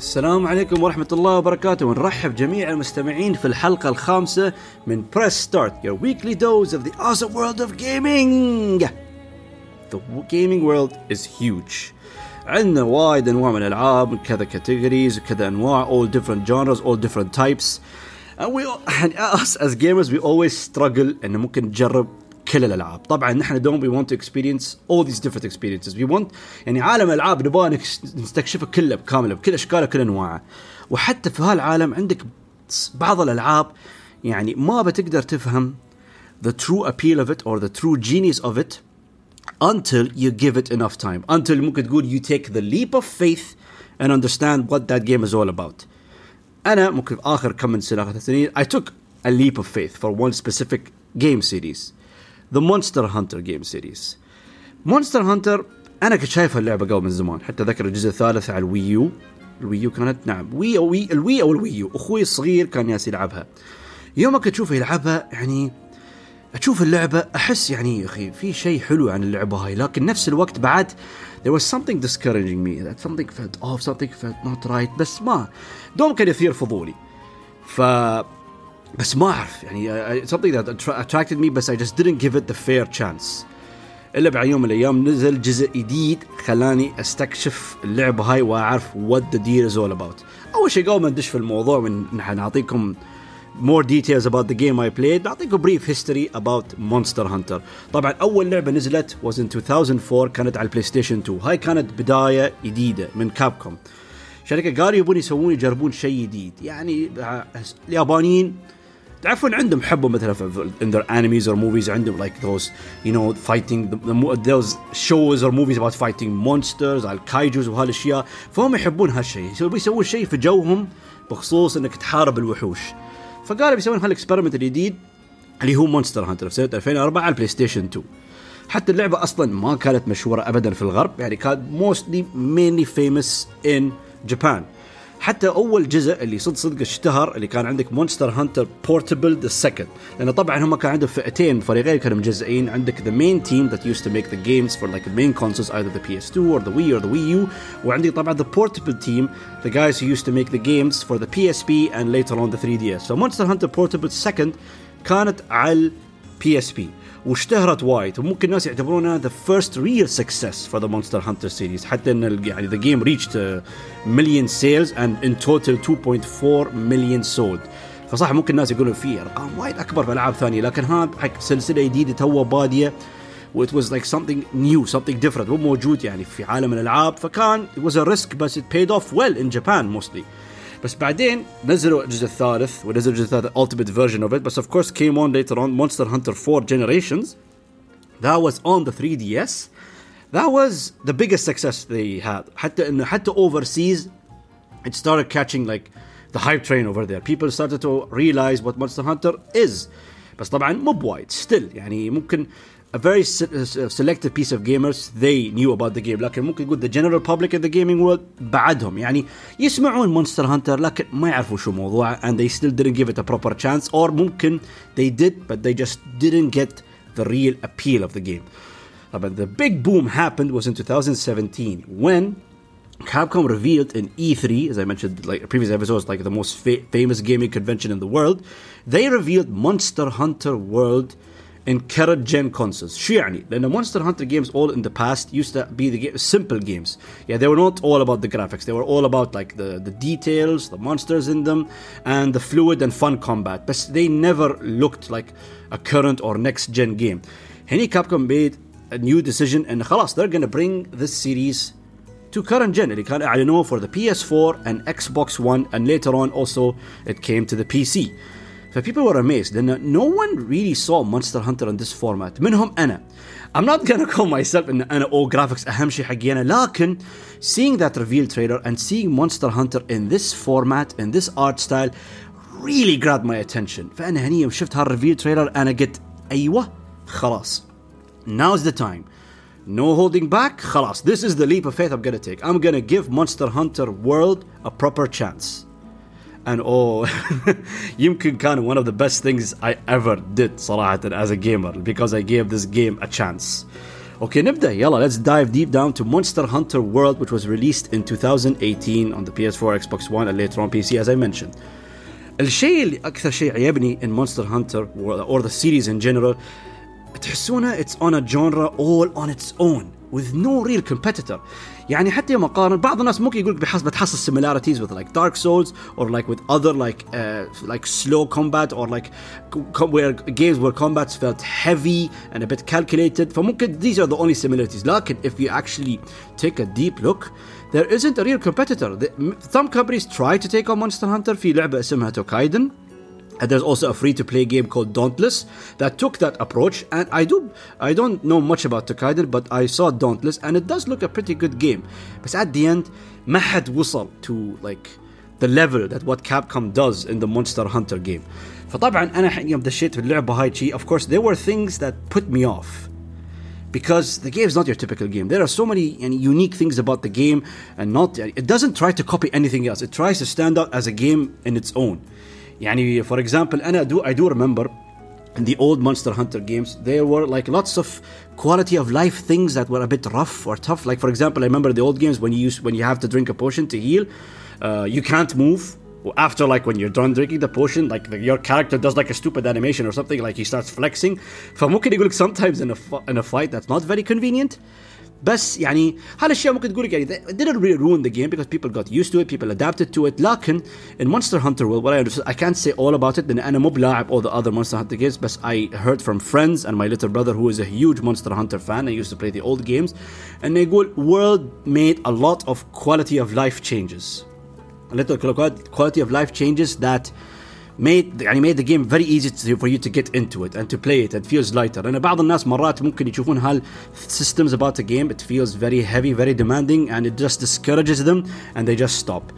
السلام عليكم ورحمة الله وبركاته ونرحب جميع المستمعين في الحلقة الخامسة من Press Start your weekly dose of the awesome world of gaming The gaming world is huge عندنا وايد انواع من الالعاب من كذا categories وكذا انواع all different genres all different types and we يعني us as gamers we always struggle انه ممكن نجرب كل الالعاب طبعا نحن دوم we want to experience all these different experiences we want يعني عالم الالعاب نبغى نستكشفه كله بكامله بكل اشكاله بكل انواعه وحتى في هالعالم عندك بعض الالعاب يعني ما بتقدر تفهم the true appeal of it or the true genius of it until you give it enough time until ممكن تقول you take the leap of faith and understand what that game is all about انا ممكن في اخر كم من سنه ثلاث سنين I took a leap of faith for one specific game series the Monster Hunter game series. Monster Hunter أنا كنت شايف اللعبة قبل من زمان. حتى ذكر الجزء الثالث على الويو الويو كانت نعم وي أو وي الوي أو الويو. أخوي الصغير كان ياس يلعبها. يوم كنت أشوفه يلعبها يعني أشوف اللعبة أحس يعني يا أخي في شيء حلو عن اللعبة هاي. لكن نفس الوقت بعد there was something discouraging me. That something felt off something felt not right. بس ما دوم كان يثير فضولي. ف بس ما أعرف يعني something that attracted me بس I just didn't give it the fair chance. إلا بعد يوم من الأيام نزل جزء جديد خلاني أستكشف اللعبه هاي وأعرف what the deal is all about. أول شيء قبل ما ندش في الموضوع من نعطيكم more details about the game I played نعطيكم brief history about Monster Hunter. طبعا أول لعبة نزلت was in 2004 كانت على البلاي ستيشن 2 هاي كانت بداية جديدة من كابكوم شركة قالوا يبون يسوون يجربون شيء جديد. يعني اليابانيين تعرفون عندهم حبوا مثلا في their animes or movies عندهم you know fighting the, the, those shows or movies about fighting monsters على الكايجوز وهالأشياء. فهم يحبون هالشيء. يسوون شيء في جوهم بخصوص إنك تحارب الوحوش. فقالوا بيسوون هالاكسبيرمنت الجديد اللي هو مونستر هانتر في سنة 2004 على البلاي ستيشن 2 حتى اللعبة أصلا ما كانت مشهورة ابدا في الغرب يعني كانت موستلي مينلي فيمس ان جابان حتى أول جزء اللي صدق صدق اشتهر اللي كان عندك مونستر هانتر بورتبل ذا سكند لأن طبعا هم كان عندهم فئتين فريقين كانوا مجزئين. عندك ذا مين تيم ذات يوست تو ميك ذا جيمز فور لايك ذا مين كونسولز ايذر ذا بي اس 2 or the Wii or the Wii U. وعندك طبعا ذا بورتبل تيم the guys who used to make the games for the PSP and later on the 3DS so Monster Hunter Portable Second كانت على PSP واشتهرت وايد. وممكن الناس يعتبرونها ذا فيرست ريل سكسس فور ذا مونستر هانتر سيريز حتى إن يعني ذا جيم ريتشت مليون سيلز اند ان توتال 2.4 مليون سولد فصح ممكن الناس يقولون في أرقام وايد أكبر في ألعاب ثانية. لكن هذا حق سلسلة جديدة تو بادية. وات واز لايك سمثينج نيو سمثينج ديفرنت مو موجود يعني في عالم الألعاب. فكان ات واز ا ريسك بس ات بيد اوف ويل ان جابان موستلي بس بعدين نزلوا الجزء الثالث ونزلوا الجزء الثالث ultimate version of it بس of course came on later on Monster Hunter 4 Generations that was on the 3DS that was the biggest success they had حتى انه حتى overseas it started catching like the hype train over there people started to realize what Monster Hunter is بس طبعا مو بوايد still يعني ممكن a very selective piece of gamers they knew about the game لكن ممكن نقول the general public in the gaming world بعدهم يعني يسمعون مونستر هانتر لكن ما يعرفوا شو موضوعه and they still didn't give it a proper chance or ممكن they did but they just didn't get the real appeal of the game طبعا the big boom happened was in 2017 when Capcom revealed in E3, as I mentioned like previous episodes, like the most fa- famous gaming convention in the world, they revealed Monster Hunter World in current gen consoles. شو يعني؟ لأن Monster Hunter games all in the past used to be the game, simple games. Yeah, they were not all about the graphics. They were all about like the, the details, the monsters in them, and the fluid and fun combat. But they never looked like a current or next gen game. Henny Capcom made a new decision and خلاص they're gonna bring this series to current gen اللي كان أعلنوه for the PS4 and Xbox One and later on also it came to the PC. So people were amazed لأن no one really saw Monster Hunter in this format منهم أنا I'm not gonna call myself إن أنا oh graphics أهم شيء حقي أنا لكن seeing that reveal trailer and seeing Monster Hunter in this format in this art style really grabbed my attention فأنا هني يوم شفت هالريفيل تريلر أنا قلت أيوة خلاص now's the time no holding back خلاص this is the leap of faith I'm gonna take I'm gonna give Monster Hunter World a proper chance and oh يمكن كان one of the best things I ever did صراحة as a gamer because I gave this game a chance Okay, نبدا يلا let's dive deep down to Monster Hunter World which was released in 2018 on the PS4, Xbox One and later on PC as I mentioned. الشيء اللي اكثر شيء عجبني in Monster Hunter or the series in general تحسونه it's on a genre all on its own with no real competitor يعني حتى يوم اقارن بعض الناس ممكن يقول لك بحس بتحصل similarities with like Dark Souls or like with other like uh, like slow combat or like where games where combats felt heavy and a bit calculated. فممكن these are the only similarities. لكن if you actually take a deep look there isn't a real competitor. Some companies try to take on Monster Hunter في لعبة اسمها Toukiden. And there's also a free-to-play game called Dauntless that took that approach. And I do, I don't know much about Toukiden, but I saw Dauntless, and it does look a pretty good game. But at the end, ما حد وصل to like the level that what Capcom does in the Monster Hunter game. فطبعا أنا شي, of course there were things that put me off. Because the game is not your typical game. There are so many unique things about the game, and not it doesn't try to copy anything else. It tries to stand out as a game in its own. يعني for example أنا do I do remember in the old Monster Hunter games, there were like lots of quality of life things that were a bit rough or tough. Like for example, I remember the old games when you use when you have to drink a potion to heal, uh, you can't move. After like when you're done drinking the potion, like the, your character does like a stupid animation or something, like he starts flexing. فممكن يقول sometimes in a in a fight that's not very convenient. بس يعني هالاشياء ممكن تقول لك يعني it didn't really ruin the game because people got used to it people adapted to it لكن in Monster Hunter World what I understood I can't say all about it لان انا مو بلاعب all the other Monster Hunter games بس I heard from friends and my little brother who is a huge Monster Hunter fan I used to play the old games and يقول World made a lot of quality of life changes a little quality of life changes that made يعني made the game very easy to, for you to get into it and to play it. It feels lighter. لأن بعض الناس مرات ممكن يشوفون هال systems about the game it feels very heavy, very demanding and it just discourages them and they just stop.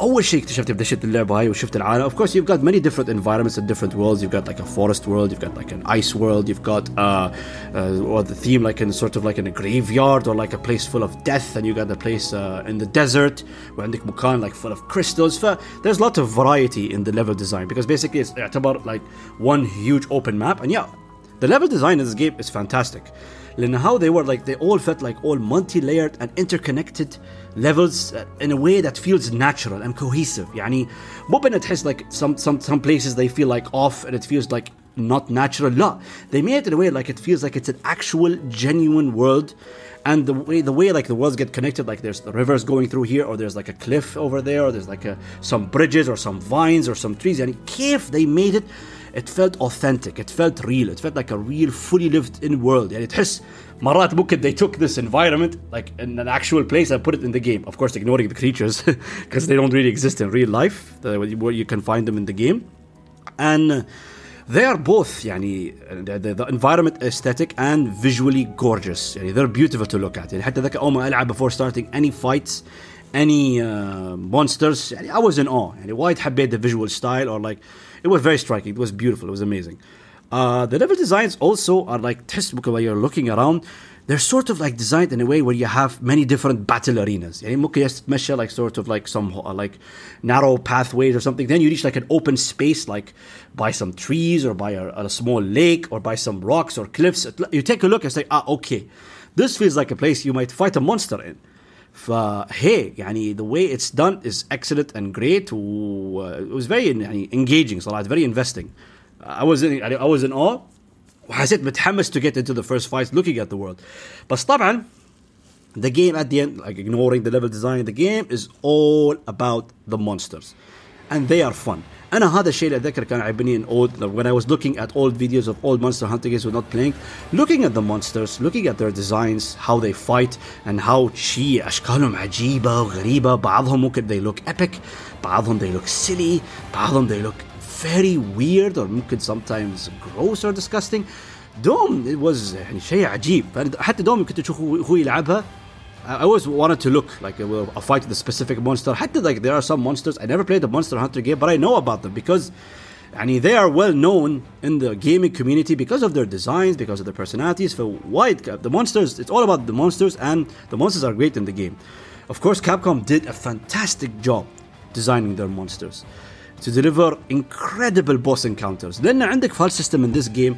اول شيء اكتشفت بدشيت اللعبه هاي وشفت العالم of course you've got many different environments and different worlds you've got like a forest world you've got like an ice world you've got uh, uh or the theme like in sort of like in a graveyard or like a place full of death and you got a place uh, in the desert where عندك مكان like full of crystals ف there's a lot of variety in the level design because basically it's يعتبر like one huge open map and yeah the level design in this game is fantastic لان how they were like they all felt like all multi-layered and interconnected levels in a way that feels natural and cohesive يعني مو بان تحس like some some some places they feel like off and it feels like not natural لا they made it in a way like it feels like it's an actual genuine world and the way the way like the worlds get connected like there's the rivers going through here or there's like a cliff over there or there's like a, some bridges or some vines or some trees and كيف they made it it felt authentic it felt real it felt like a real fully lived in world يعني تحس مرات ممكن they took this environment like in an actual place and put it in the game of course ignoring the creatures because they don't really exist in real life where you can find them in the game and they are both يعني the, the, the environment aesthetic and visually gorgeous يعني they're beautiful to look at يعني حتى ذاك اول ما العب before starting any fights any uh, monsters يعني I was in awe يعني وايد حبيت the visual style or like it was very striking it was beautiful it was amazing uh, the level designs also are like textbook while you're looking around. They're sort of like designed in a way where you have many different battle arenas. يعني ممكن يتمشى like sort of like some uh, like narrow pathways or something. Then you reach like an open space like by some trees or by a, a small lake or by some rocks or cliffs. You take a look and say, ah, okay, this feels like a place you might fight a monster in. فهي يعني the way it's done is excellent and great و, uh, it was very يعني engaging صراحة very investing I was in I was in awe وحسيت متحمس to get into the first fight looking at the world بس طبعا the game at the end like ignoring the level design the game is all about the monsters and they are fun انا هذا الشيء اللي اتذكر كان عجبني in old when I was looking at old videos of old monster hunter games we're not playing looking at the monsters looking at their designs how they fight and how شيء اشكالهم عجيبه وغريبه بعضهم ممكن they look epic بعضهم they look silly بعضهم they look very weird or ممكن sometimes gross or disgusting دوم it was يعني شيء عجيب حتى دوم كنت تشوف هو يلعبها I always wanted to look like a, a fight with a specific monster حتى like there are some monsters I never played the Monster Hunter game but I know about them because يعني they are well known in the gaming community because of their designs because of their personalities for wide the monsters it's all about the monsters and the monsters are great in the game of course Capcom did a fantastic job designing their monsters to deliver incredible boss encounters لان عندك فال system in this game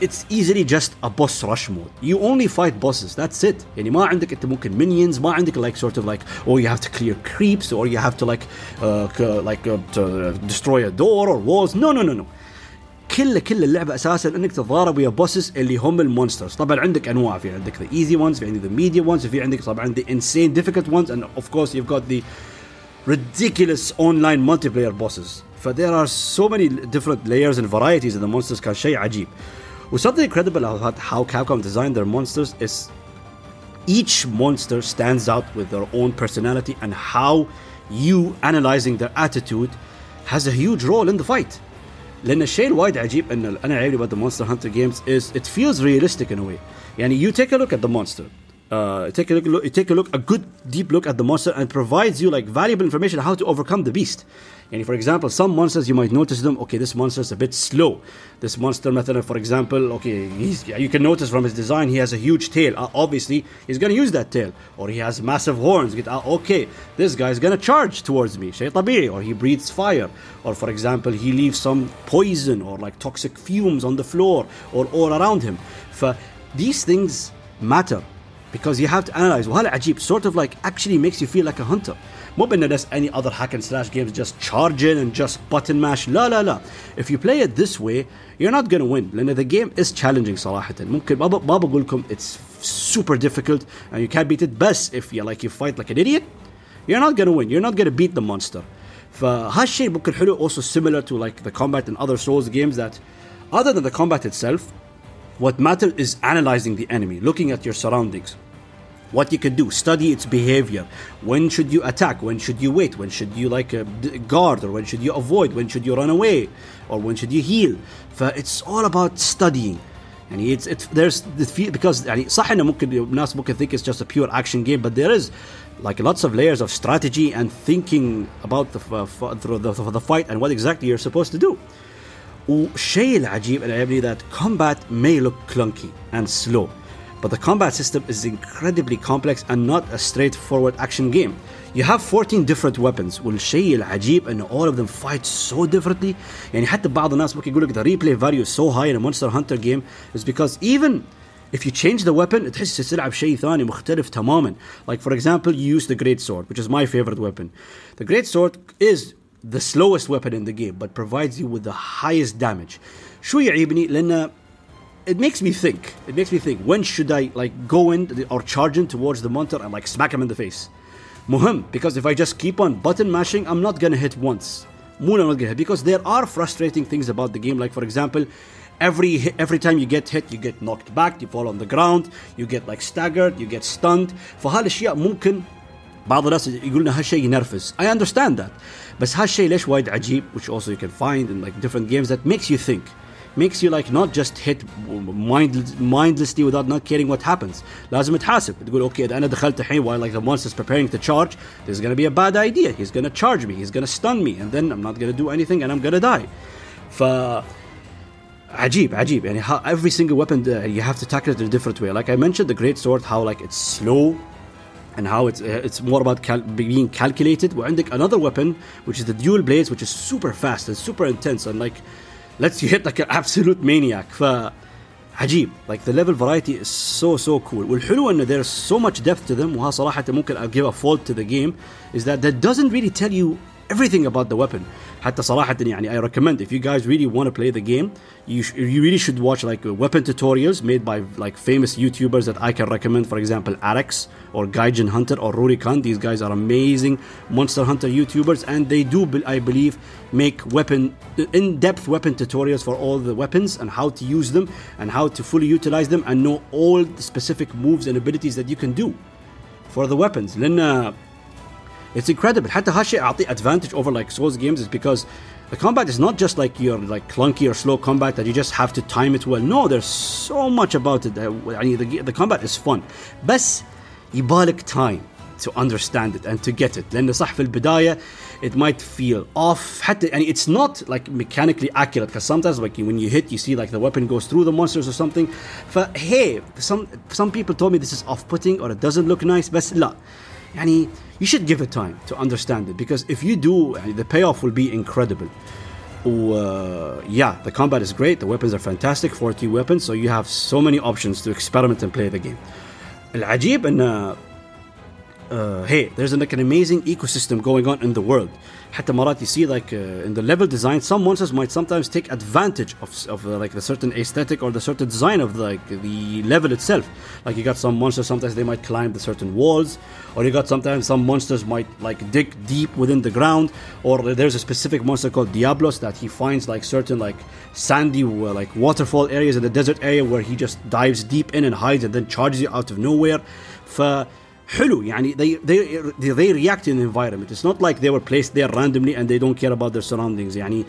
it's easily just a boss rush mode. You only fight bosses. That's it. يعني ما عندك انت ممكن minions. ما عندك like sort of like oh you have to clear creeps or you have to like uh, like uh, to destroy a door or walls. No no no no. كل كل اللعبه اساسا انك تتضارب ويا بوسز اللي هم المونسترز طبعا عندك انواع في عندك the easy ones في عندك the medium ones وفي عندك طبعا the insane difficult ones and of course you've got the ridiculous online multiplayer bosses ف there are so many different layers and varieties of the monsters كان شيء عجيب و something incredible about how Capcom designed their monsters is each monster stands out with their own personality and how you analyzing their attitude has a huge role in the fight لان الشيء الوايد عجيب ان انا عجبني about the Monster Hunter games is it feels realistic in a way يعني you take a look at the monster Uh, take a look, take a look, a good deep look at the monster and provides you like valuable information how to overcome the beast. And for example, some monsters you might notice them. Okay, this monster is a bit slow. This monster, method, for example, okay, you can notice from his design he has a huge tail. Uh, obviously, he's gonna use that tail, or he has massive horns. Uh, okay, this guy is gonna charge towards me, shaytabiri, or he breathes fire, or for example, he leaves some poison or like toxic fumes on the floor or all around him. For these things matter because you have to analyze وهذا عجيب sort of like actually makes you feel like a hunter مو بانه just any other hack and slash games just charge in and just button mash لا لا لا if you play it this way you're not gonna win لان the game is challenging صراحة ممكن ما ما بقول لكم it's super difficult and you can't beat it best if you like you fight like an idiot you're not gonna win you're not gonna beat the monster فهالشيء ممكن حلو also similar to like the combat in other Souls games that other than the combat itself what matters is analyzing the enemy looking at your surroundings what you can do study its behavior when should you attack when should you wait when should you like uh, guard or when should you avoid when should you run away or when should you heal it's all about studying يعني it's it's there's the because يعني صح انه ممكن الناس ممكن think it's just a pure action game but there is like lots of layers of strategy and thinking about the, the, the, the fight and what exactly you're supposed to do والشيء العجيب اللي عجبني that combat may look clunky and slow but the combat system is incredibly complex and not a straightforward action game. You have 14 different weapons والشيء العجيب ان all of them fight so differently يعني حتى بعض الناس ممكن يقول لك the replay value is so high in a Monster Hunter game is because even if you change the weapon تحس تلعب شيء ثاني مختلف تماما like for example you use the great sword which is my favorite weapon the great sword is the slowest weapon in the game but provides you with the highest damage شو يعيبني لأن it makes me think. It makes me think. When should I like go in or charge in towards the monster and like smack him in the face? Muhim, because if I just keep on button mashing, I'm not gonna hit once. Moon, I'm not gonna hit because there are frustrating things about the game. Like for example, every every time you get hit, you get knocked back, you fall on the ground, you get like staggered, you get stunned. فهالاشياء ممكن بعض الناس يقولون هالشيء ينرفز. I understand that. بس هالشيء ليش وايد عجيب which also you can find in like different games that makes you think makes you like not just hit mindlessly without not caring what happens لازم تحاسب تقول اوكي اذا انا دخلت الحين while like the monster is preparing to charge there's gonna be a bad idea he's gonna charge me he's gonna stun me and then I'm not gonna do anything and I'm gonna die ف عجيب عجيب يعني how every single weapon you have to tackle it in a different way like I mentioned the great sword how like it's slow and how it's it's more about cal- being calculated وعندك another weapon which is the dual blades which is super fast and super intense and like lets you hit like an absolute maniac ف عجيب like the level variety is so so cool والحلو انه there's so much depth to them وها صراحة ممكن I'll give a fault to the game is that that doesn't really tell you everything about the weapon حتى صراحه يعني I recommend if you guys really want to play the game you, sh- you really should watch like uh, weapon tutorials made by like famous YouTubers that I can recommend for example Arekkz or Gaijin Hunter or Rurikhan these guys are amazing monster hunter YouTubers and they do I believe make weapon uh, in-depth weapon tutorials for all the weapons and how to use them and how to fully utilize them and know all the specific moves and abilities that you can do for the weapons. لان it's incredible حتى هالشيء اعطيه advantage over like Souls games is because the combat is not just like your like clunky or slow combat that you just have to time it well no there's so much about it يعني the, the combat is fun بس يبالك time to understand it and to get it لأن صح في البداية it might feel off حتى يعني it's not like mechanically accurate because sometimes like when you hit you see like the weapon goes through the monsters or something ف hey some some people told me this is off-putting or it doesn't look nice بس لا يعني you should give it time to understand it because if you do the payoff will be incredible uh, yeah, the combat is great. The weapons are fantastic, 40 weapons, so you have so many options to experiment and play the game. العجيب ان uh, hey, there's like an amazing ecosystem going on in the world. حتى مرات you see like uh, in the level design, some monsters might sometimes take advantage of, of uh, like the certain aesthetic or the certain design of the, like the level itself. Like you got some monsters, sometimes they might climb the certain walls, or you got sometimes some monsters might like dig deep within the ground, or there's a specific monster called Diablos that he finds like certain like sandy uh, like waterfall areas in the desert area where he just dives deep in and hides and then charges you out of nowhere. For حلو يعني they, they, they react in the environment it's not like they were placed there randomly and they don't care about their surroundings يعني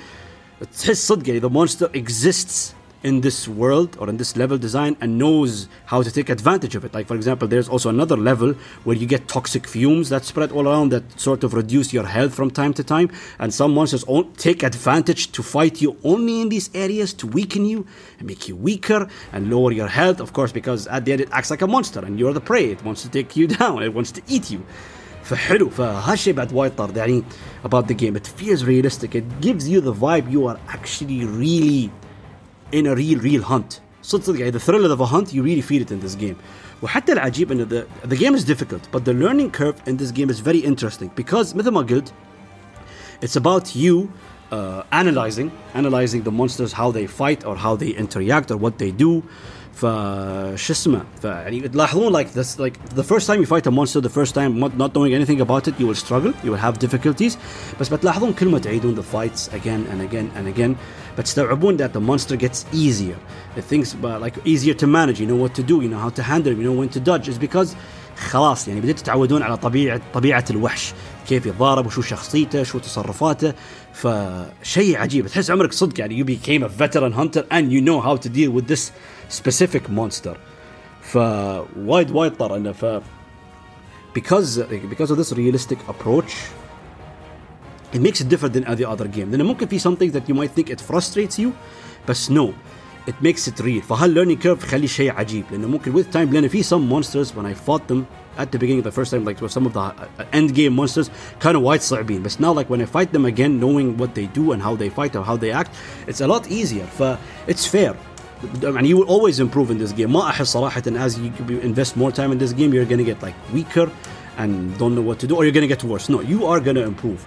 تحس صدق يعني the monster exists in this world or in this level design and knows how to take advantage of it. Like, for example, there's also another level where you get toxic fumes that spread all around that sort of reduce your health from time to time. And some monsters take advantage to fight you only in these areas to weaken you and make you weaker and lower your health, of course, because at the end it acts like a monster and you're the prey. It wants to take you down, it wants to eat you. فحلو فهالشيء بعد وايد طرد يعني about the game it feels realistic it gives you the vibe you are actually really in a real real hunt صدق صدق يعني the thrill of a hunt you really feel it in this game وحتى العجيب انه the, the game is difficult but the learning curve in this game is very interesting because مثل ما قلت it's about you uh, analyzing analyzing the monsters how they fight or how they interact or what they do فش اسمه فيعني تلاحظون like this like the first time you fight a monster the first time not, not knowing anything about it you will struggle you will have difficulties بس بتلاحظون كل ما تعيدون the fights again and again and again بتستوعبون that the monster gets easier the things like easier to manage you know what to do you know how to handle you know when to dodge is because خلاص يعني بديتوا تتعودون على طبيعه طبيعه الوحش كيف يتضارب وشو شخصيته شو تصرفاته فشيء عجيب تحس عمرك صدق يعني you became a veteran hunter and you know how to deal with this specific monster فوايد وايد طر انه ف because because of this realistic approach it makes it different than any other game لانه ممكن في something that you might think it frustrates you بس no it makes it real فهالlearning curve يخلي شيء عجيب لانه ممكن with time لان في some monsters when I fought them at the beginning the first time like some of the end game monsters kind of وايد صعبين but now like when I fight them again knowing what they do and how they fight or how they act it's a lot easier ف it's fair mean, you will always improve in this game ما احس صراحه as you invest more time in this game you're gonna get like weaker and don't know what to do or you're gonna get worse no you are gonna improve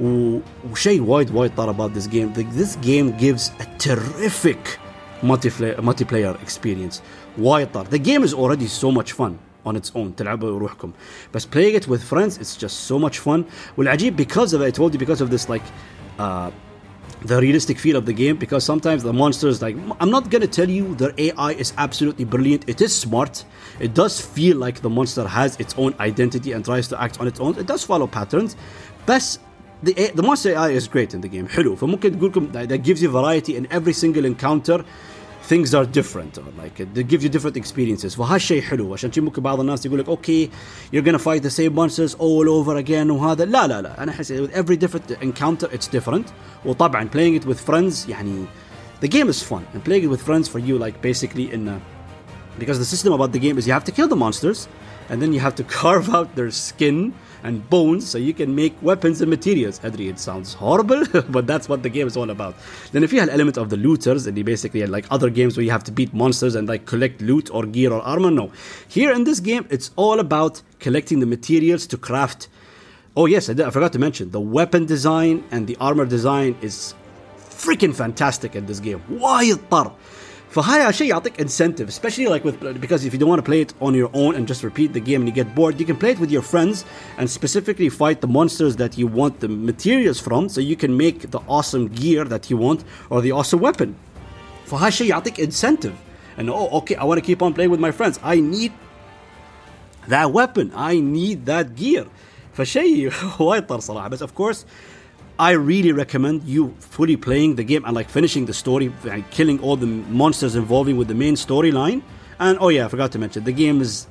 وشيء وايد وايد طار about this game this game gives a terrific multiplayer multiplayer experience وايد طار the game is already so much fun on its own تلعبه روحكم بس playing it with friends it's just so much fun والعجيب because of it I told you because of this like uh, the realistic feel of the game because sometimes the monsters like I'm not gonna tell you their AI is absolutely brilliant. It is smart. It does feel like the monster has its own identity and tries to act on its own. It does follow patterns. But the the monster AI is great in the game. حلو فممكن تقولكم that gives you variety in every single encounter things are different or like they give you different experiences فهالشيء حلو عشان شي ممكن بعض الناس يقول لك اوكي you're gonna fight the same monsters all over again وهذا لا لا لا انا احس with every different encounter it's different وطبعا playing it with friends يعني the game is fun and playing it with friends for you like basically in a, because the system about the game is you have to kill the monsters and then you have to carve out their skin and bones so you can make weapons and materials. Adri, it sounds horrible, but that's what the game is all about. Then if you had elements of the looters, and you basically had like other games where you have to beat monsters and like collect loot or gear or armor, no. Here in this game, it's all about collecting the materials to craft. Oh yes, I, did, I forgot to mention the weapon design and the armor design is freaking fantastic in this game. Why tar? فهاي شيء يعطيك incentive especially like with because if you don't want to play it on your own and just repeat the game and you get bored you can play it with your friends and specifically fight the monsters that you want the materials from so you can make the awesome gear that you want or the awesome weapon فهاي شيء يعطيك incentive and oh okay I want to keep on playing with my friends I need that weapon I need that gear فشيء وايد طر صراحه بس of course I really recommend you fully playing the game and like finishing the story and killing all the monsters involving with the main storyline. And oh yeah, I forgot to mention the game is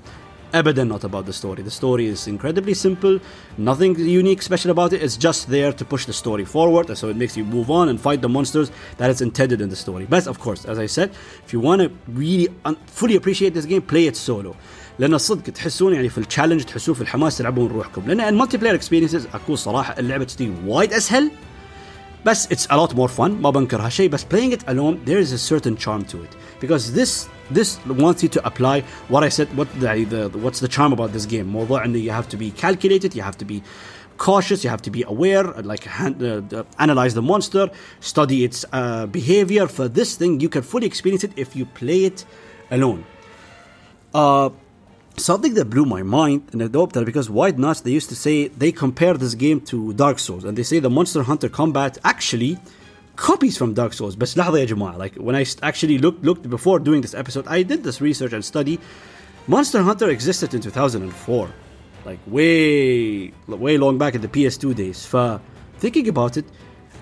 evident not about the story. The story is incredibly simple, nothing unique special about it. It's just there to push the story forward, so it makes you move on and fight the monsters that is intended in the story. But of course, as I said, if you want to really un- fully appreciate this game, play it solo. لأن الصدق تحسون يعني في التشالنج تحسون في الحماس تلعبون روحكم لأن المالتي بلاير اكسبيرينسز اكون صراحة اللعبه تستوي وايد اسهل بس it's a lot more fun ما بنكر هالشيء بس playing it alone there is a certain charm to it because this this wants you to apply what I said what the, the what's the charm about this game موضوع انه you have to be calculated you have to be cautious you have to be aware like hand, uh, analyze the monster study its uh, behavior for this thing you can fully experience it if you play it alone uh, something that blew my mind and I hope that because White Nuts they used to say they compare this game to Dark Souls and they say the Monster Hunter combat actually copies from Dark Souls بس لحظة يا جماعة like when I actually looked looked before doing this episode I did this research and study Monster Hunter existed in 2004 like way way long back in the PS2 days for thinking about it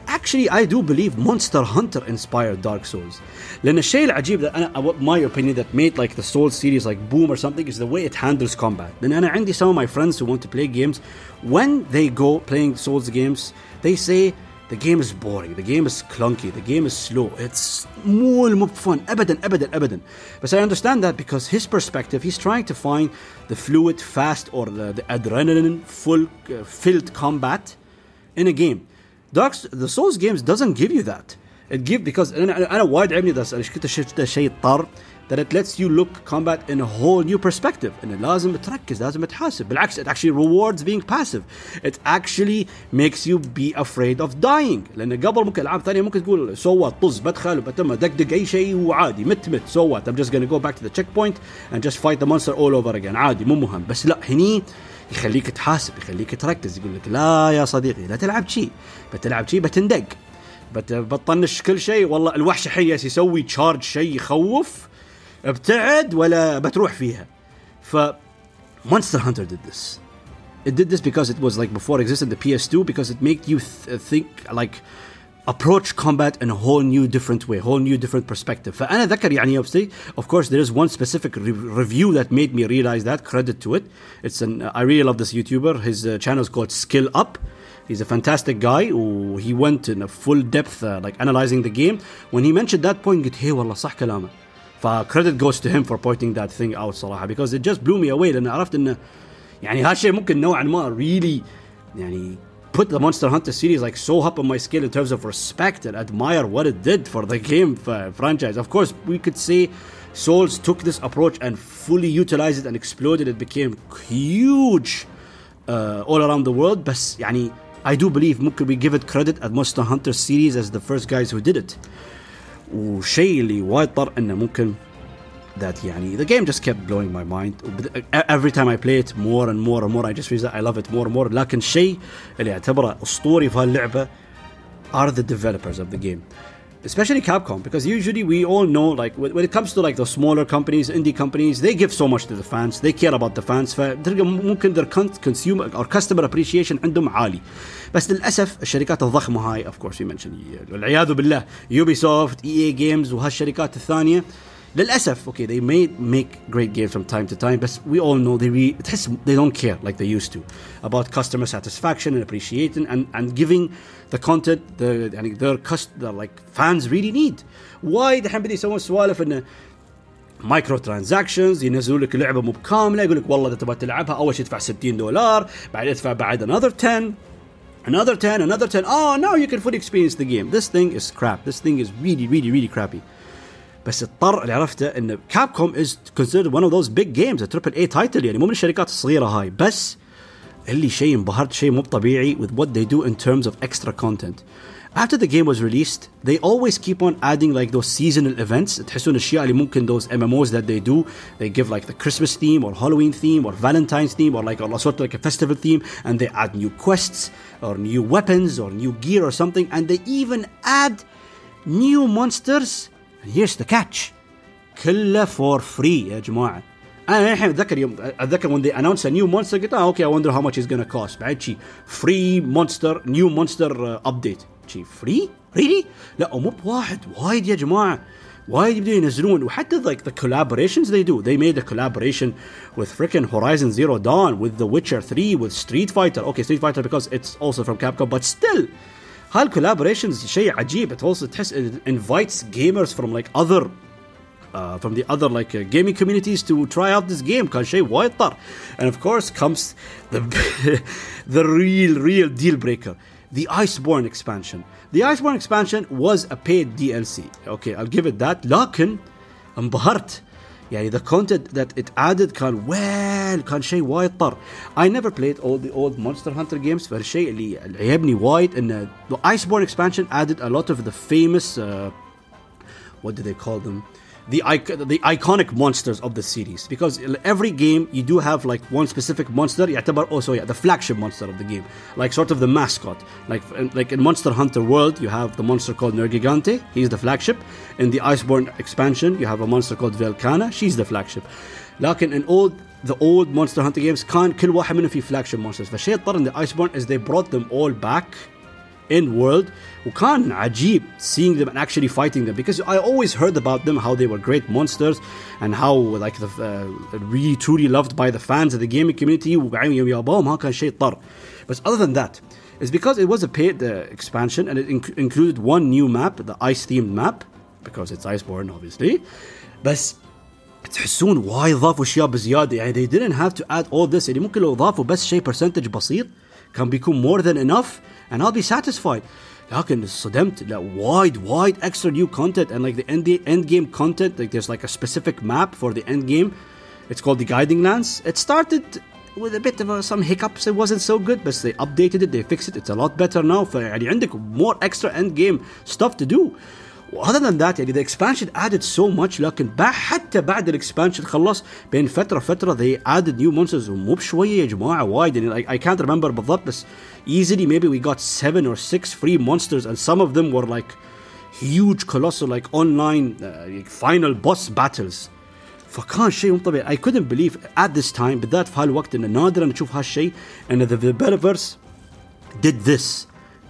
actually I do believe Monster Hunter inspired Dark Souls لأن الشيء العجيب that أنا my opinion that made like the Souls series like boom or something is the way it handles combat لأن أنا عندي some of my friends who want to play games when they go playing Souls games they say the game is boring the game is clunky the game is slow it's مو مو fun أبدا أبدا أبدا but I understand that because his perspective he's trying to find the fluid fast or the, the adrenaline full uh, filled combat in a game Dark the Souls games doesn't give you that. It give because انا انا وايد عجبني ذا كنت شفت شيء طر that it lets you look combat in a whole new perspective انه لازم تركز لازم تحاسب بالعكس it actually rewards being passive it actually makes you be afraid of dying لان قبل ممكن العاب ثانيه ممكن تقول سوى طز بدخل وبتم دقدق اي شيء وعادي مت مت سوى I'm just gonna go back to the checkpoint and just fight the monster all over again عادي مو مهم بس لا هني يخليك تحاسب يخليك تركز يقول لك لا يا صديقي لا تلعب شيء بتلعب شيء بتندق. بت بتطنش كل شيء والله الوحش حيس يسوي تشارج شيء يخوف ابتعد ولا بتروح فيها. ف Monster Hunter did this. It did this because it was like before existed the PS2 because it made you th- think like approach combat in a whole new different way whole new different perspective فأنا ذكر يعني of course there is one specific re- review that made me realize that credit to it it's an I really love this YouTuber his uh, channel is called Skill Up He's a fantastic guy he went in a full depth uh, like analyzing the game when he mentioned that point قلت hey والله صح كلامه فcredit goes to him for pointing that thing out صراحة because it just blew me away لأن عرفت إنه يعني هالشيء ممكن نوعا ما really يعني put the Monster Hunter series like so up on my scale in terms of respect and admire what it did for the game franchise. Of course, we could say Souls took this approach and fully utilized it and exploded. It became huge uh, all around the world. But يعني, I do believe ممكن we give it credit at Monster Hunter series as the first guys who did it. وشيء اللي وايد طر انه ممكن that يعني the game just kept blowing my mind every time I play it more and more and more I just realize I love it more and more لكن الشيء اللي اعتبره اسطوري في هاللعبه are the developers of the game especially Capcom because usually we all know like when it comes to like the smaller companies indie companies they give so much to the fans they care about the fans فتلقى ممكن their consumer or customer appreciation عندهم عالي بس للاسف الشركات الضخمه هاي of course we mentioned والعياذ بالله يوبي سوفت اي اي جيمز وهالشركات الثانيه للاسف okay they may make great games from time to time but we all know they re, تحس they don't care like they used to about customer satisfaction and appreciation and, and giving the content the يعني their cust the like fans really need وايد الحين بدي يسوون سوالف انه مايكرو ترانزاكشنز ينزلوا لك لعبه مو بكامله يقول لك والله اذا تبغى تلعبها اول شيء تدفع 60 دولار بعدين ادفع بعد another 10 another 10 another 10 oh now you can fully experience the game this thing is crap this thing is really really really crappy بس اضطر اللي عرفته ان كاب كوم از considered one of those big games a triple A title يعني مو من الشركات الصغيره هاي بس اللي شيء انبهرت شيء مو طبيعي with what they do in terms of extra content after the game was released they always keep on adding like those seasonal events تحسون الاشياء اللي ممكن those MMOs that they do they give like the Christmas theme or Halloween theme or Valentine's theme or like or sort of like a festival theme and they add new quests or new weapons or new gear or something and they even add new monsters and here's the catch كله for free يا جماعه انا الحين اتذكر يوم اتذكر when they announced a new monster قلت اه اوكي I wonder how much it's gonna cost بعد شي free monster new monster uh, update شي free really لا مو بواحد وايد يا جماعه وايد يبدون ينزلون وحتى like the collaborations they do they made a collaboration with freaking Horizon Zero Dawn with The Witcher 3 with Street Fighter okay Street Fighter because it's also from Capcom but still هالكولابوريشنز شيء عجيب it also تحس it invites gamers from like other uh, from the other like uh, gaming communities to try out this game كان شيء وايد طر and of course comes the the real real deal breaker the Iceborne expansion. The Iceborne expansion was a paid DLC. Okay, I'll give it that. لكن انبهرت يعني the content that it added كان well كان شيء وايد طر I never played all the old Monster Hunter games فالشيء اللي عجبني وايد ان the Iceborne expansion added a lot of the famous uh, what do they call them the the iconic monsters of the series. Because every game you do have like one specific monster. يعتبر oh, also yeah the flagship monster of the game. Like sort of the mascot. Like like in Monster Hunter World you have the monster called Nergigante. He's the flagship. In the Iceborne expansion you have a monster called Velkhana. she's the flagship. لكن in all the old Monster Hunter games can't kill منهم flagship monsters. the اضطر in the Iceborne is they brought them all back in world وكان عجيب seeing them and actually fighting them because I always heard about them how they were great monsters and how like the uh, really truly loved by the fans of the gaming community وقاعدين ياباهم ها كان شيء طر but other than that it's because it was a paid uh, expansion and it inc- included one new map the ice themed map because it's Iceborne obviously بس تحسون وايد ضافوا اشياء بزياده يعني they didn't have to add all this يعني ممكن لو ضافوا بس شيء percentage بسيط كان بيكون more than enough and I'll be satisfied لكن صدمت لا wide wide extra new content and like the end, end game content like there's like a specific map for the end game it's called the guiding lands it started with a bit of uh, some hiccups it wasn't so good but they updated it they fixed it it's a lot better now فيعني عندك more extra end game stuff to do other than that يعني the expansion added so much لكن حتى بعد الاكسبانشن خلص بين فتره فتره they added new monsters ومو بشويه يا جماعه وايد يعني like, I can't remember بالضبط بس easily maybe we got seven or six free monsters and some of them were like huge colossal like online uh, final boss battles فكان شيء مو طبيعي I couldn't believe at this time بالذات في هالوقت انه نادرا نشوف هالشيء ان the developers did this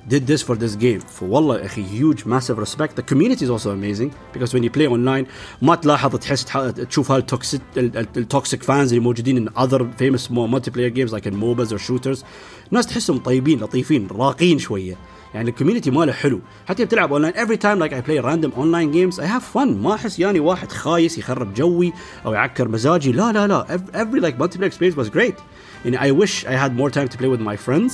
did this for this game فوالله يا اخي huge massive respect the community is also amazing because when you play online ما تلاحظ تحس تشوف هالتوكسيك التوكسيك فانز اللي موجودين in other famous multiplayer games like in MOBAs or shooters ناس تحسهم طيبين لطيفين راقين شويه يعني الكوميونتي ماله حلو حتى بتلعب اونلاين every time like I play random online games I have fun ما احس يعني واحد خايس يخرب جوي او يعكر مزاجي لا لا لا every like multiplayer experience was great يعني I wish I had more time to play with my friends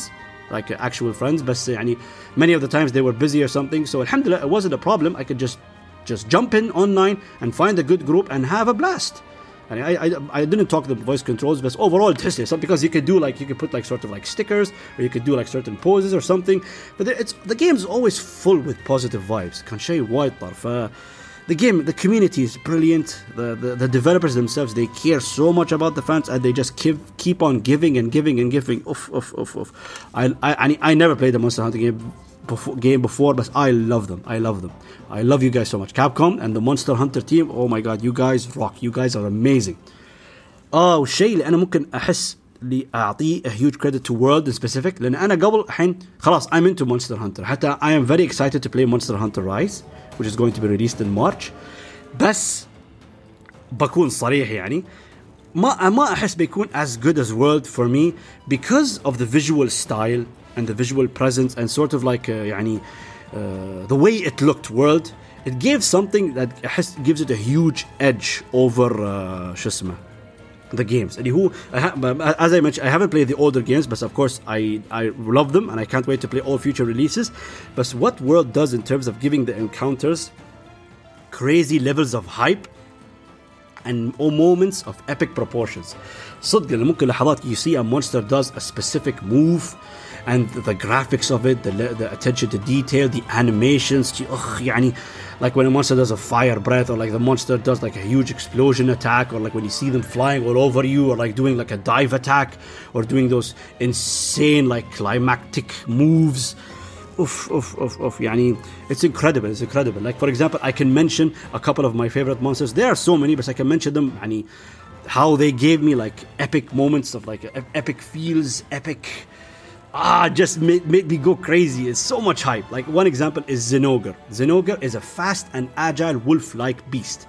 like actual friends بس يعني many of the times they were busy or something so alhamdulillah it wasn't a problem I could just just jump in online and find a good group and have a blast and I, I, I didn't talk the voice controls but overall تحس so because you could do like you could put like sort of like stickers or you could do like certain poses or something but it's the game is always full with positive vibes كان شيء وايد طر the game, the community is brilliant. The, the, the developers themselves, they care so much about the fans, and they just keep keep on giving and giving and giving. Oof, oof, oof, oof. I, I, I never played the Monster Hunter game before, game before, but I love them. I love them. I love you guys so much. Capcom and the Monster Hunter team. Oh my god, you guys rock. You guys are amazing. اه والشيء اللي انا ممكن احس اللي اعطيه a huge credit to world in specific لان انا قبل الحين خلاص I'm into Monster Hunter حتى I am very excited to play Monster Hunter Rise which is going to be released in March بس بكون صريح يعني ما ما احس بيكون as good as world for me because of the visual style and the visual presence and sort of like uh, يعني uh, the way it looked world it gave something that gives it a huge edge over uh, شو اسمه the games اللي هو as I mentioned I haven't played the older games but of course I I love them and I can't wait to play all future releases but what world does in terms of giving the encounters crazy levels of hype and moments of epic proportions صدق ممكن لحظات you see a monster does a specific move and the graphics of it the, the attention to detail the animations ugh, يعني like when a monster does a fire breath or like the monster does like a huge explosion attack or like when you see them flying all over you or like doing like a dive attack or doing those insane like climactic moves oof, oof, oof, oof. Yani, it's incredible. It's incredible. Like, for example, I can mention a couple of my favorite monsters. There are so many, but I can mention them. Yani, how they gave me like epic moments of like epic feels, epic ah, just made, made me go crazy. It's so much hype. Like one example is Zinogre. Zinogre is a fast and agile wolf-like beast.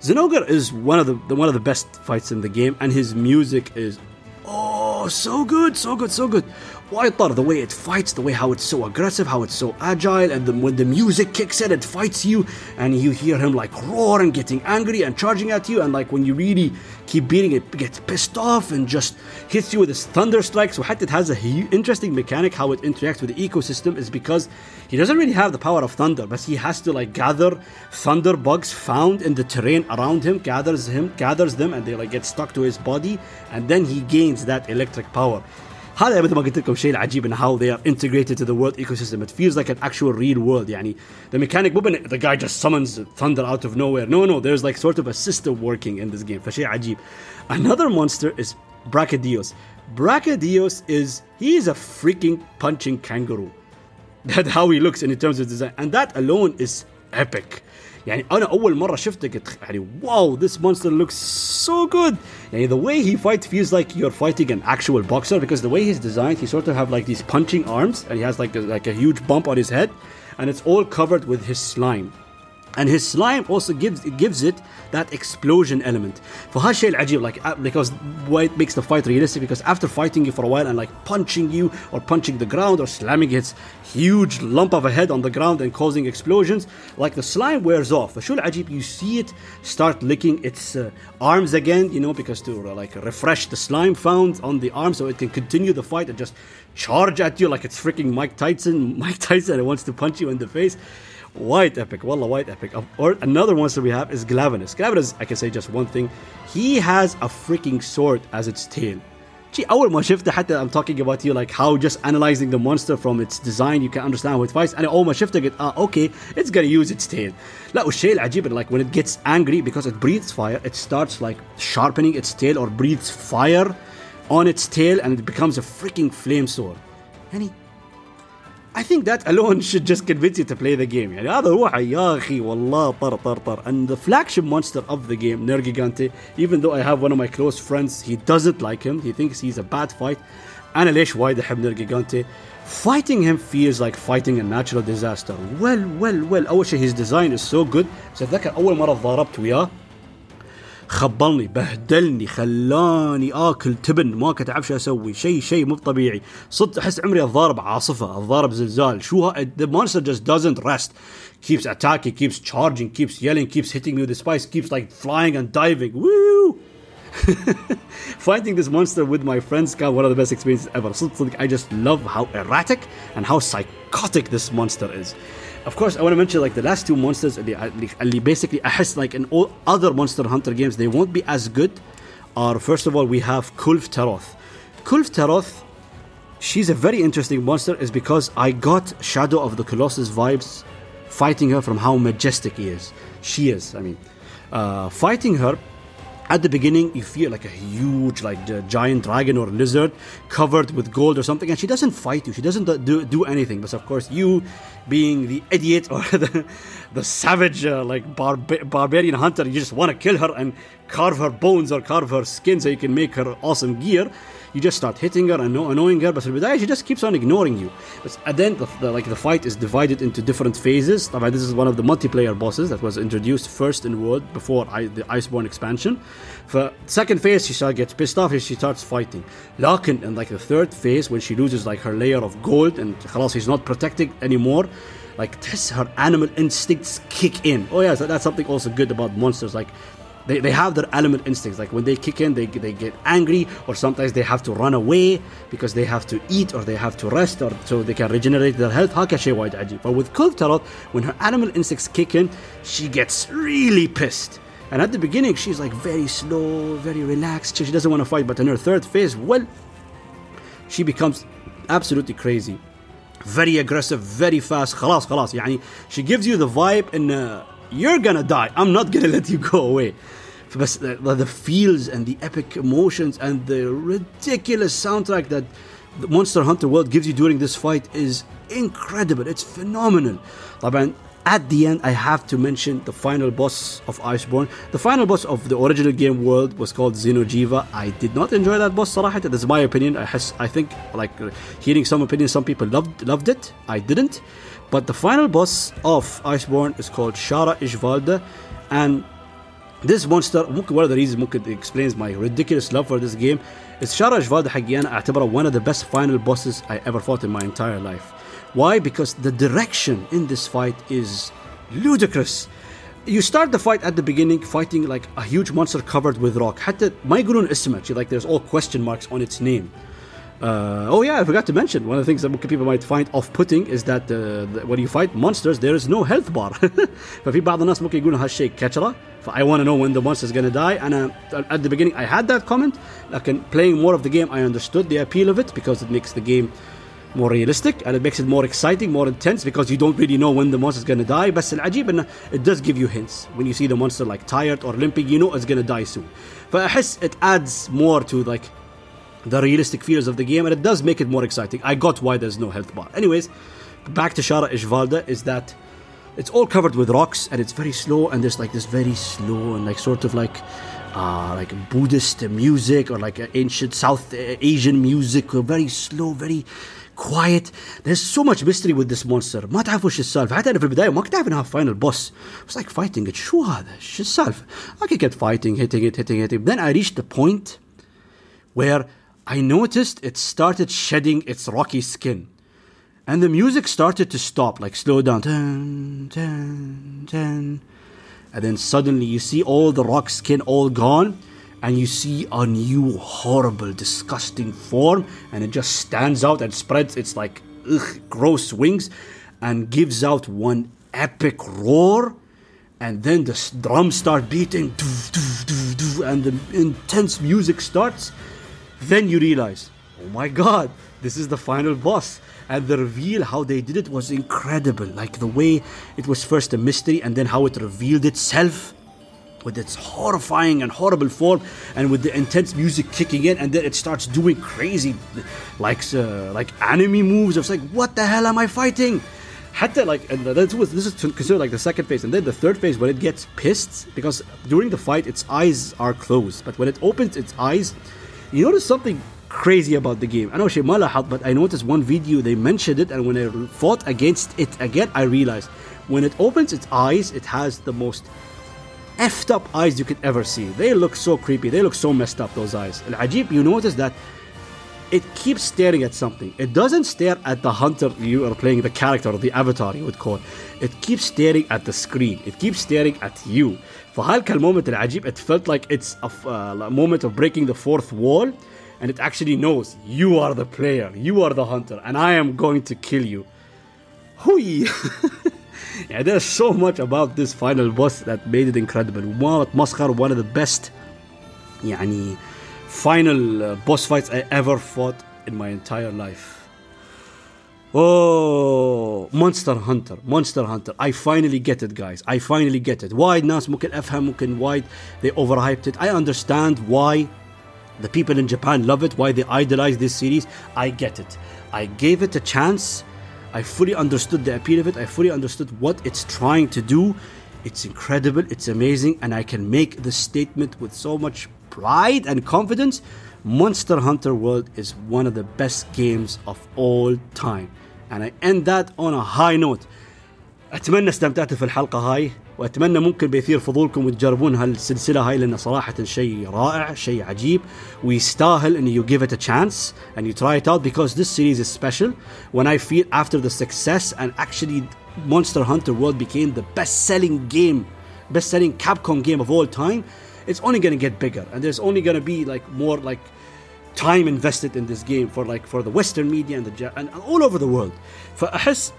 Zinogre is one of the, the one of the best fights in the game, and his music is Oh, so good, so good, so good. White Tar, the way it fights, the way how it's so aggressive, how it's so agile, and when the music kicks in, it fights you, and you hear him like roar and getting angry and charging at you, and like when you really keep beating it, gets pissed off and just hits you with his thunder strike. So it has a interesting mechanic how it interacts with the ecosystem is because he doesn't really have the power of thunder, but he has to like gather thunder bugs found in the terrain around him, gathers him, gathers them, and they like get stuck to his body, and then he gains that electric power. هذا مثل ما قلت لكم شيء العجيب ان how they are integrated to the world ecosystem it feels like an actual real world يعني the mechanic مو the guy just summons thunder out of nowhere no no there's like sort of a system working in this game فشيء عجيب another monster is Brachydios Brachydios is he is a freaking punching kangaroo that's how he looks in terms of design and that alone is epic يعني انا اول مره شفته قلت يعني wow this monster looks so good يعني the way he fights feels like you're fighting an actual boxer because the way he's designed he sort of have like these punching arms and he has like a, like a huge bump on his head and it's all covered with his slime and his slime also gives it gives it that explosion element فهالشيء العجيب like uh, because why it makes the fight realistic because after fighting you for a while and like punching you or punching the ground or slamming its huge lump of a head on the ground and causing explosions like the slime wears off فشو العجيب you see it start licking its uh, arms again you know because to uh, like refresh the slime found on the arm so it can continue the fight and just charge at you like it's freaking Mike Tyson Mike Tyson and wants to punch you in the face White epic, wallah, white epic. Or another monster we have is Glavenus. Glavenus, I can say just one thing. He has a freaking sword as its tail. Gee, أول ما شفته حتى I'm talking about you like how just analyzing the monster from its design you can understand how it fights And almost ما it, ah, okay, it's gonna use its tail لا والشيء العجيب like when it gets angry because it breathes fire it starts like sharpening its tail or breathes fire on its tail and it becomes a freaking flame sword يعني I think that alone should just convince you to play the game يعني هذا روحه يا أخي والله طر طر طر and the flagship monster of the game Nergigante even though I have one of my close friends he doesn't like him he thinks he's a bad fight أنا ليش وايد أحب Nergigante fighting him feels like fighting a natural disaster well well well أول شيء his design is so good بس أتذكر أول مرة ضاربت وياه خبلني بهدلني خلاني اكل تبن ما كنت اعرف شو أسوي شيء شيء مو طبيعي صدق احس عمري اتضارب عاصفه اتضارب زلزال شو ها the monster just doesn't rest keeps attacking keeps charging keeps yelling keeps hitting me with the spice keeps like flying and diving Fighting this monster with my friends got one of the best experiences ever. I just love how erratic and how psychotic this monster is. of course, I want to mention like the last two monsters. Uh, uh, basically, basically guess like in all other Monster Hunter games they won't be as good. Are first of all we have Kulve Taroth. Kulve Taroth, she's a very interesting monster, is because I got Shadow of the Colossus vibes fighting her from how majestic he is. She is, I mean, uh, fighting her at the beginning you feel like a huge like giant dragon or lizard covered with gold or something and she doesn't fight you. She doesn't do, do anything. But of course you being the idiot or the, the savage uh, like barba- barbarian hunter you just want to kill her and carve her bones or carve her skin so you can make her awesome gear you just start hitting her and annoying her but في she just keeps on ignoring you but at the end the, the, like the fight is divided into different phases this is one of the multiplayer bosses that was introduced first in world before I, the Iceborne expansion for second phase she starts gets pissed off and she starts fighting لكن in like the third phase when she loses like her layer of gold and خلاص she's not protected anymore like test her animal instincts kick in oh yeah so that's something also good about monsters like they, they have their animal instincts. Like when they kick in, they, they get angry, or sometimes they have to run away because they have to eat or they have to rest, or so they can regenerate their health. هكا شيء وايد عجيب. But with Kulv when her animal instincts kick in, she gets really pissed. And at the beginning, she's like very slow, very relaxed. She doesn't want to fight. But in her third phase, well, she becomes absolutely crazy. Very aggressive, very fast. خلاص خلاص يعني she gives you the vibe in uh, you're gonna die i'm not gonna let you go away the feels and the epic emotions and the ridiculous soundtrack that Monster Hunter World gives you during this fight is incredible. It's phenomenal. at the end I have to mention the final boss of Iceborne. The final boss of the original game world was called Xeno'jiiva. I did not enjoy that boss That's my opinion. I has, I think like hearing some opinions some people loved loved it. I didn't. But the final boss of Iceborne is called Shara Ishvalda, and this monster ممكن one of the reasons ممكن explains my ridiculous love for this game is Shara Ishvalda حقي أنا أعتبره one of the best final bosses I ever fought in my entire life. Why? Because the direction in this fight is ludicrous. You start the fight at the beginning fighting like a huge monster covered with rock. حتى ما يقولون اسمه like there's all question marks on its name. Uh, oh yeah, I forgot to mention one of the things that people might find off-putting is that uh, when you fight monsters there is no health bar. ففي بعض الناس ممكن يقولون هالشيء كشرة. I want to know when the monster is gonna die. And uh, at the beginning I had that comment. Like playing more of the game, I understood the appeal of it because it makes the game more realistic and it makes it more exciting, more intense because you don't really know when the monster is gonna die. But العجيب انه it does give you hints. When you see the monster like tired or limping, you know it's gonna die soon. فأحس it adds more to like the realistic feels of the game, and it does make it more exciting. I got why there's no health bar. Anyways, back to Shara Ishvalda is that it's all covered with rocks and it's very slow, and there's like this very slow and like sort of like uh, like Buddhist music or like ancient South Asian music, very slow, very quiet. There's so much mystery with this monster. ما تعرف وش السالفة. حتى أنا في البداية ما كنت عارف إنها final boss. I was like fighting it. شو هذا؟ شو السالفة؟ I could get fighting, hitting it, hitting it. Then I reached the point where I noticed it started shedding its rocky skin. And the music started to stop, like slow down. Dun, dun, dun. And then suddenly you see all the rock skin all gone, and you see a new horrible, disgusting form, and it just stands out and spreads its like ugh, gross wings and gives out one epic roar. And then the drums start beating, and the intense music starts then you realize, oh my god, this is the final boss. And the reveal, how they did it, was incredible. Like the way it was first a mystery and then how it revealed itself with its horrifying and horrible form and with the intense music kicking in. And then it starts doing crazy like uh, like anime moves. It's like what the hell am i fighting? Had to like and that was this is considered like the second phase. And then the third phase when it gets pissed because during the fight its eyes are closed. But when it opens its eyes you notice something crazy about the game. I know شيء ما but I noticed one video they mentioned it and when I fought against it again I realized when it opens its eyes it has the most effed up eyes you could ever see. They look so creepy. They look so messed up those eyes. Al-Ajib, you notice that it keeps staring at something. It doesn't stare at the hunter you are playing, the character or the avatar you would call. It keeps staring at the screen. It keeps staring at you. فهالك المومنت العجيب it felt like it's a, uh, a moment of breaking the fourth wall and it actually knows you are the player, you are the hunter, and I am going to kill you. Hui! yeah, there's so much about this final boss that made it incredible. مسخر one of the best يعني final uh, boss fights I ever fought in my entire life. Oh, Monster Hunter, Monster Hunter. I finally get it, guys. I finally get it. Why الناس ممكن أفهم ممكن why they overhyped it. I understand why the people in Japan love it, why they idolize this series. I get it. I gave it a chance. I fully understood the appeal of it. I fully understood what it's trying to do. It's incredible, it's amazing, and I can make the statement with so much pride and confidence. Monster Hunter World is one of the best games of all time. and I end that on a high note اتمنى استمتعتوا في الحلقه هاي واتمنى ممكن بيثير فضولكم وتجربون هالسلسله هاي لانه صراحه شيء رائع شيء عجيب ويستاهل ان you give it a chance and you try it out because this series is special when I feel after the success and actually Monster Hunter World became the best selling game best selling Capcom game of all time it's only going to get bigger and there's only going to be like more like time invested in this game for like for the Western media and the and all over the world. فأحس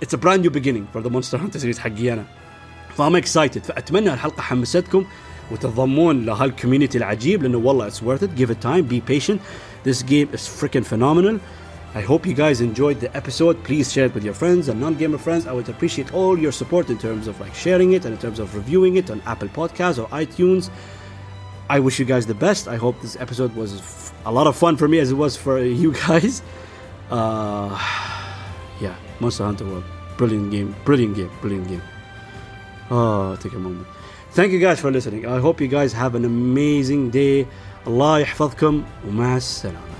it's a brand new beginning for the Monster Hunter series حقي أنا. فأم excited فأتمنى الحلقة حمستكم وتضمون لهالكوميونتي العجيب لأنه والله it's worth it give it time be patient this game is freaking phenomenal I hope you guys enjoyed the episode. Please share it with your friends and non-gamer friends. I would appreciate all your support in terms of like sharing it and in terms of reviewing it on Apple Podcasts or iTunes. I wish you guys the best. I hope this episode was a lot of fun for me as it was for you guys. Uh, yeah, Monster Hunter World. Brilliant game. Brilliant game. Brilliant game. Oh, take a moment. Thank you guys for listening. I hope you guys have an amazing day. Allah يحفظكم ومع السلامة.